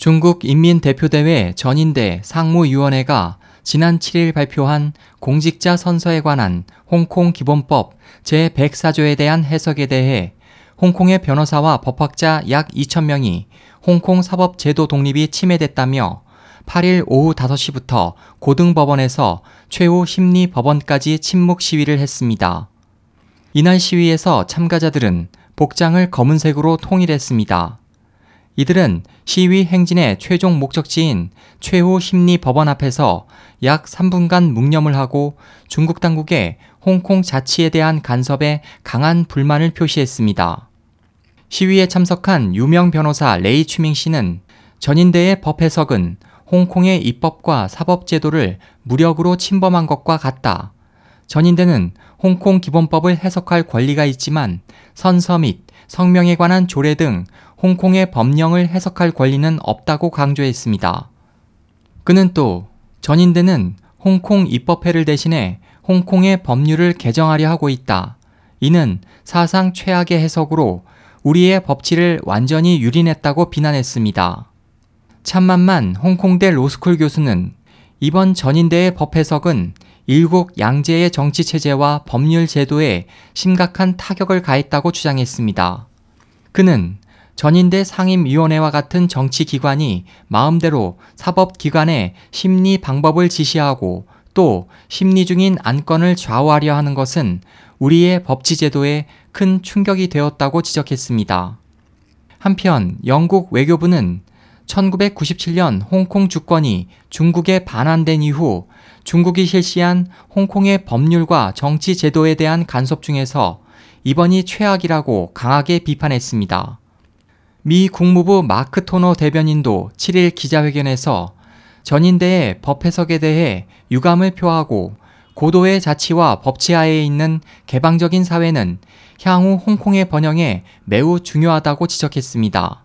중국 인민대표대회 전인대 상무위원회가 지난 7일 발표한 공직자 선서에 관한 홍콩 기본법 제104조에 대한 해석에 대해 홍콩의 변호사와 법학자 약 2,000명이 홍콩 사법 제도 독립이 침해됐다며 8일 오후 5시부터 고등법원에서 최후 심리 법원까지 침묵 시위를 했습니다. 이날 시위에서 참가자들은 복장을 검은색으로 통일했습니다. 이들은 시위 행진의 최종 목적지인 최후 심리 법원 앞에서 약 3분간 묵념을 하고 중국 당국의 홍콩 자치에 대한 간섭에 강한 불만을 표시했습니다. 시위에 참석한 유명 변호사 레이 추밍 씨는 전인대의 법 해석은 홍콩의 입법과 사법 제도를 무력으로 침범한 것과 같다. 전인대는 홍콩 기본법을 해석할 권리가 있지만 선서 및 성명에 관한 조례 등 홍콩의 법령을 해석할 권리는 없다고 강조했습니다. 그는 또 전인대는 홍콩 입법회를 대신해 홍콩의 법률을 개정하려 하고 있다. 이는 사상 최악의 해석으로 우리의 법치를 완전히 유린했다고 비난했습니다. 참만만 홍콩대 로스쿨 교수는 이번 전인대의 법 해석은 일국 양제의 정치 체제와 법률 제도에 심각한 타격을 가했다고 주장했습니다. 그는 전인대 상임위원회와 같은 정치기관이 마음대로 사법기관의 심리 방법을 지시하고 또 심리 중인 안건을 좌우하려 하는 것은 우리의 법치제도에 큰 충격이 되었다고 지적했습니다. 한편 영국 외교부는 1997년 홍콩 주권이 중국에 반환된 이후 중국이 실시한 홍콩의 법률과 정치 제도에 대한 간섭 중에서 이번이 최악이라고 강하게 비판했습니다. 미 국무부 마크 토너 대변인도 7일 기자회견에서 전인대의 법 해석에 대해 유감을 표하고 고도의 자치와 법치하에 있는 개방적인 사회는 향후 홍콩의 번영에 매우 중요하다고 지적했습니다.